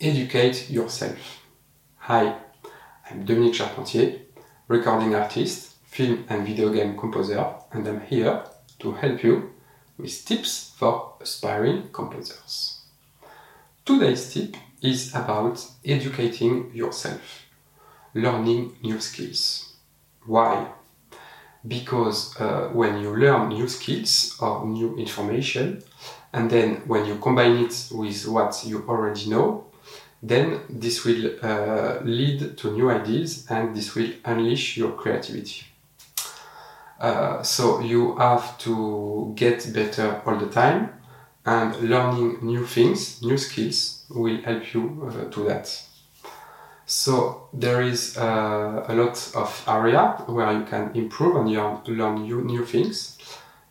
educate yourself. Hi, I'm Dominique Charpentier, recording artist, film and video game composer, and I'm here to help you with tips for aspiring composers. Today's tip is about educating yourself, learning new skills. Why? Because uh, when you learn new skills or new information, and then when you combine it with what you already know, then this will uh, lead to new ideas and this will unleash your creativity. Uh, so you have to get better all the time and learning new things, new skills will help you uh, to that. So there is uh, a lot of area where you can improve and learn, learn new, new things.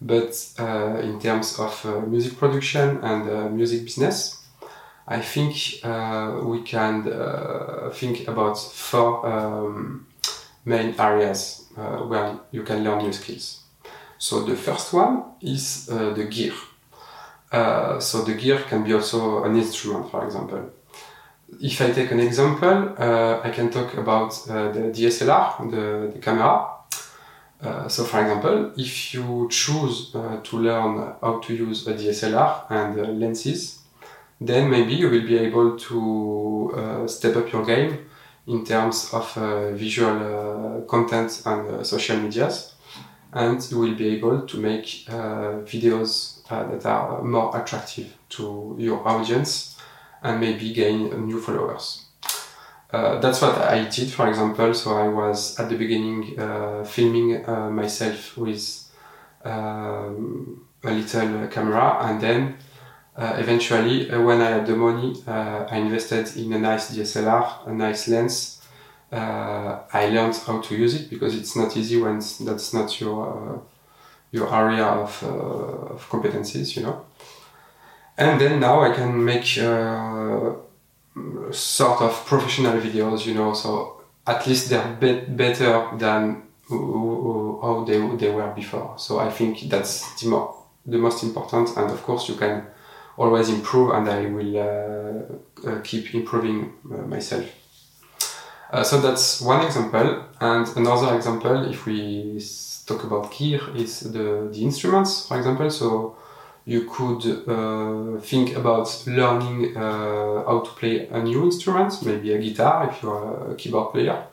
But uh, in terms of uh, music production and music business, I think uh, we can uh, think about four um, main areas uh, where you can learn new skills. So the first one is uh, the gear. Uh, so the gear can be also an instrument, for example. If I take an example, uh, I can talk about the DSLR, the, the camera. so for example, if you choose to learn how to use a DSLR and lenses, then maybe you will be able to uh, step up your game in terms of uh, visual uh, content and uh, social medias and you will be able to make uh, videos uh, that are more attractive to your audience and maybe gain new followers. that's what I did, for example. So I was at the beginning filming myself with um, a little camera and then uh, eventually, uh, when I had the money, uh, I invested in a nice DSLR, a nice lens. I learned how to use it because it's not easy when that's not your your area of, of competencies, you know. And then now I can make sort of professional videos, you know, so at least they're be better than how they, they were before. So I think that's the, mo the most important. And of course, you can always improve and I will uh, uh, keep improving uh, myself. so that's one example. And another example, if we talk about gear, is the, the instruments, for example. So you could uh, think about learning uh, how to play a new instrument, maybe a guitar if you're a keyboard player.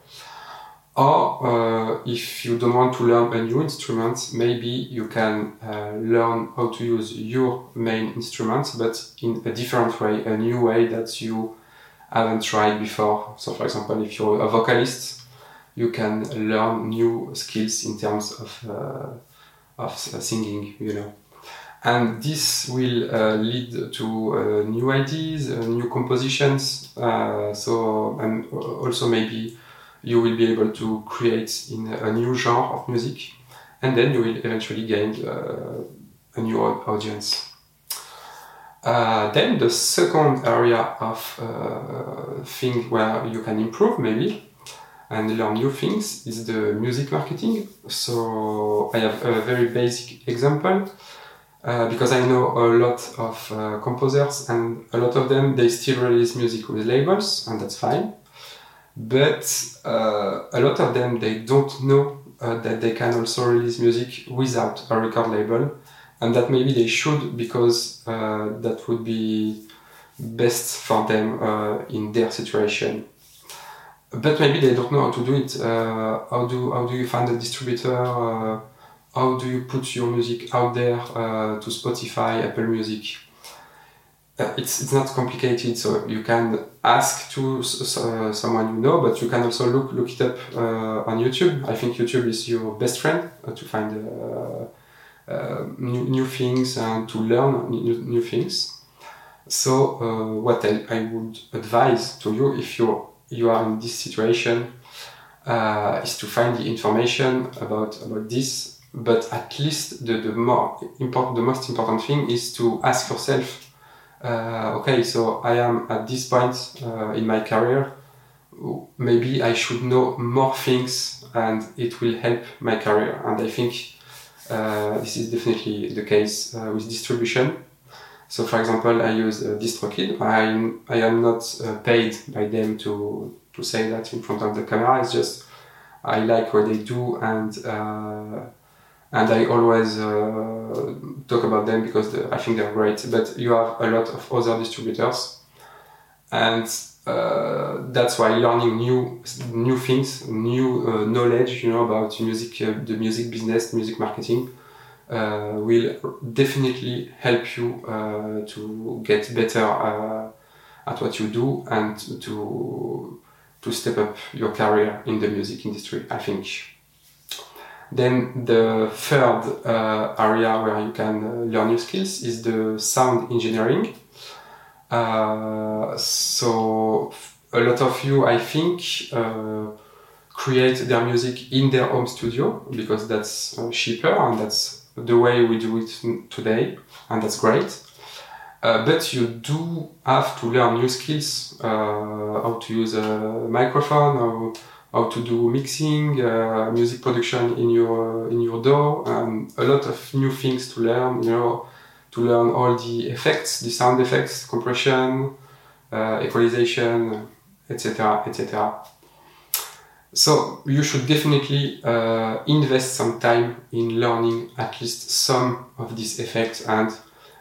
Or uh, if you don't want to learn a new instrument, maybe you can uh, learn how to use your main instrument, but in a different way, a new way that you haven't tried before. So, for example, if you're a vocalist, you can learn new skills in terms of uh, of singing, you know. And this will uh, lead to uh, new ideas, uh, new compositions. so, and also maybe you will be able to create in a new genre of music, and then you will eventually gain uh, a new audience. Uh, then the second area of uh, thing where you can improve maybe and learn new things is the music marketing. So I have a very basic example. Uh, because I know a lot of uh, composers and a lot of them they still release music with labels and that's fine but uh, a lot of them they don't know uh, that they can also release music without a record label. And that maybe they should because uh, that would be best for them uh, in their situation. But maybe they don't know how to do it. Uh, how do how do you find a distributor? Uh, how do you put your music out there to spotify apple music it's, it's not complicated so you can ask to uh, someone you know but you can also look look it up uh, on youtube. I think youtube is your best friend uh, to find uh, uh, new, new things and to learn new, new things. So what I, I, would advise to you if you you are in this situation is to find the information about about this but at least the, the more important the most important thing is to ask yourself uh, okay, so I am at this point uh, in my career. Maybe I should know more things, and it will help my career. And I think uh, this is definitely the case with distribution. So, for example, I use uh, DistroKid. I I am not uh, paid by them to to say that in front of the camera. It's just I like what they do and uh, and I always uh, talk about them because the, I think they're great. But you have a lot of other distributors, and uh, that's why learning new new things, new uh, knowledge, you know, about music, uh, the music business, music marketing, uh, will definitely help you uh, to get better at what you do and to to step up your career in the music industry. I think. Then the third uh, area where you can uh, learn new skills is the sound engineering. Uh, so a lot of you, I think, uh, create their music in their home studio because that's uh, cheaper and that's the way we do it today, and that's great. Uh, but you do have to learn new skills, how to use a microphone, how, how to do mixing, uh, music production in your in your DAW, and a lot of new things to learn. You know, to learn all the effects, the sound effects, compression, uh, equalization, etc., etc. So you should definitely uh, invest some time in learning at least some of these effects and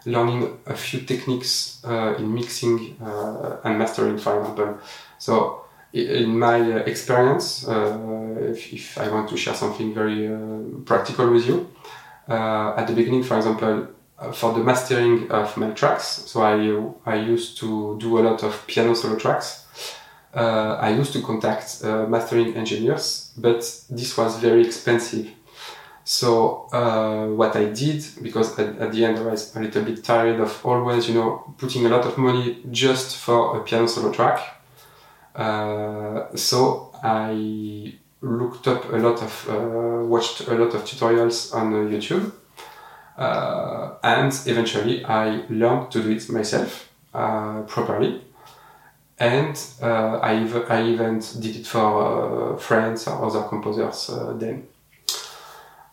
learning a few techniques uh, in mixing uh, and mastering, for example. So in my uh, experience, uh, if, if, I want to share something very uh, practical with you, at the beginning, for example, for the mastering of my tracks, so I, I used to do a lot of piano solo tracks uh, I used to contact uh, mastering engineers, but this was very expensive. So uh, what I did, because at, at, the end I was a little bit tired of always, you know, putting a lot of money just for a piano solo track. Uh, so I looked up a lot of, uh, watched a lot of tutorials on uh, YouTube, and eventually I learned to do it myself properly and uh, I, I even did it for uh, friends or other composers uh, then.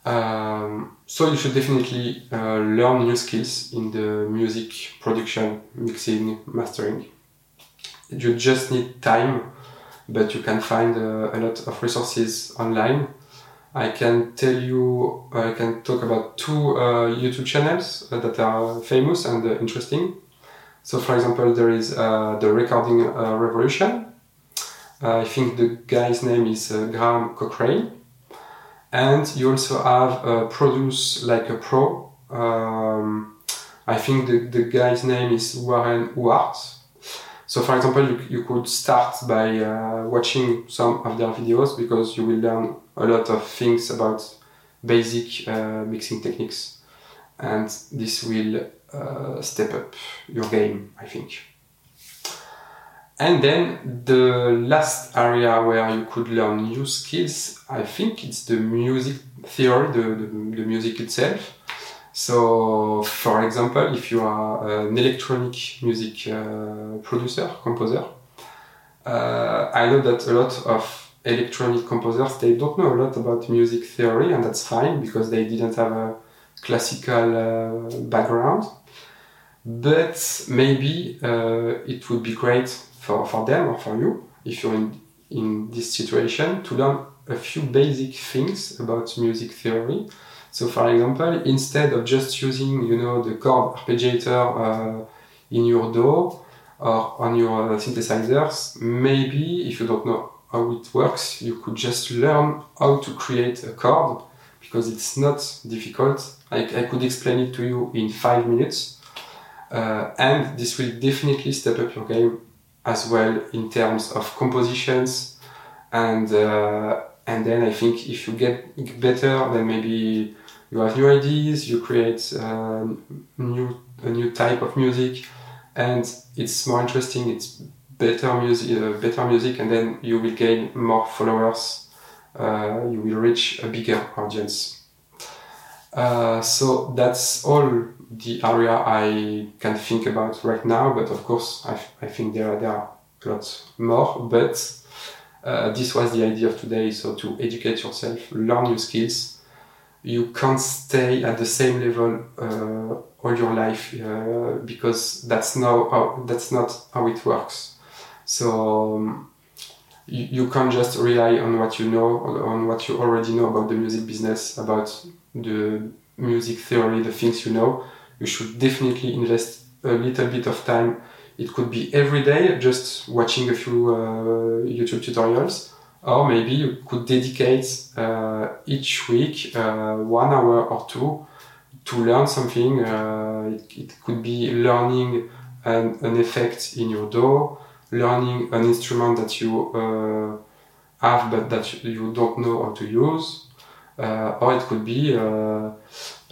Um, so you should definitely learn new skills in the music production, mixing, mastering. You just need time, but you can find uh, a lot of resources online. I can tell you, I can talk about two uh, YouTube channels that are famous and interesting. So, for example, there is uh, the recording uh, revolution. Uh, I think the guy's name is uh, Graham Cochrane. And you also have uh, Produce Like a Pro. Um, I think the, the guy's name is Warren Huart. So, for example, you, you could start by uh, watching some of their videos because you will learn a lot of things about basic mixing techniques. And this will uh, step up your game, I think. And then the last area where you could learn new skills, I think it's the music theory, the, the, the music itself. So, for example, if you are an electronic music uh, producer, composer, uh, I know that a lot of electronic composers they don't know a lot about music theory, and that's fine because they didn't have a classical uh, background. But maybe uh, it would be great for, for them or for you, if you're in, in this situation, to learn a few basic things about music theory. So, for example, instead of just using, you know, the chord arpeggiator uh, in your DAW or on your synthesizers, maybe if you don't know how it works, you could just learn how to create a chord because it's not difficult. I, I could explain it to you in five minutes, uh, and this will definitely step up your game as well in terms of compositions, and uh, and then I think if you get better, then maybe you have new ideas, you create uh, new a new type of music, and it's more interesting. It's better music, uh, better music, and then you will gain more followers uh, you will reach a bigger audience. Uh, so that's all the area I can think about right now, but of course I, I think there, there are lots more, but uh, this was the idea of today, so to educate yourself, learn new skills. You can't stay at the same level uh, all your life uh, because that's no how, that's not how it works. So um, you, you can't just rely on what you know on what you already know about the music business about the music theory the things you know you should definitely invest a little bit of time it could be every day just watching a few uh, youtube tutorials or maybe you could dedicate uh, each week uh, one hour or two to learn something. Uh, it, it, could be learning an, an, effect in your DAW, learning an instrument that you uh, have but that you don't know how to use, or it could be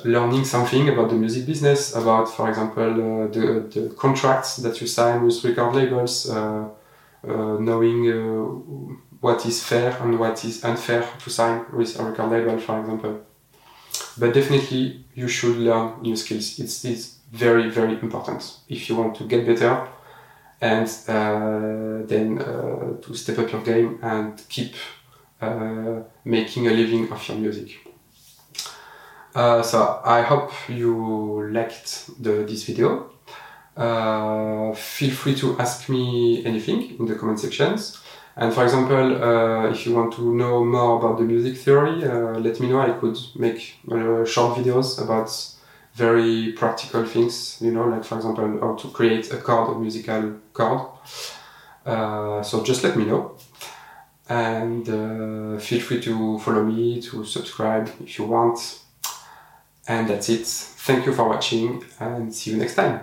learning something about the music business, about, for example, the, the contracts that you sign with record labels, knowing what is fair and what is unfair to sign with a record label, for example. But definitely, you should learn new skills. It's, it's very, very important if you want to get better and uh, then uh, to step up your game and keep uh, making a living of your music. Uh, so I hope you liked the, this video. Uh, feel free to ask me anything in the comment sections. And for example, uh, if you want to know more about the music theory, uh, let me know. I could make uh, short videos about very practical things, you know, like for example, how to create a chord, a musical chord. Uh, so just let me know. And uh, feel free to follow me, to subscribe if you want. And that's it. Thank you for watching and see you next time.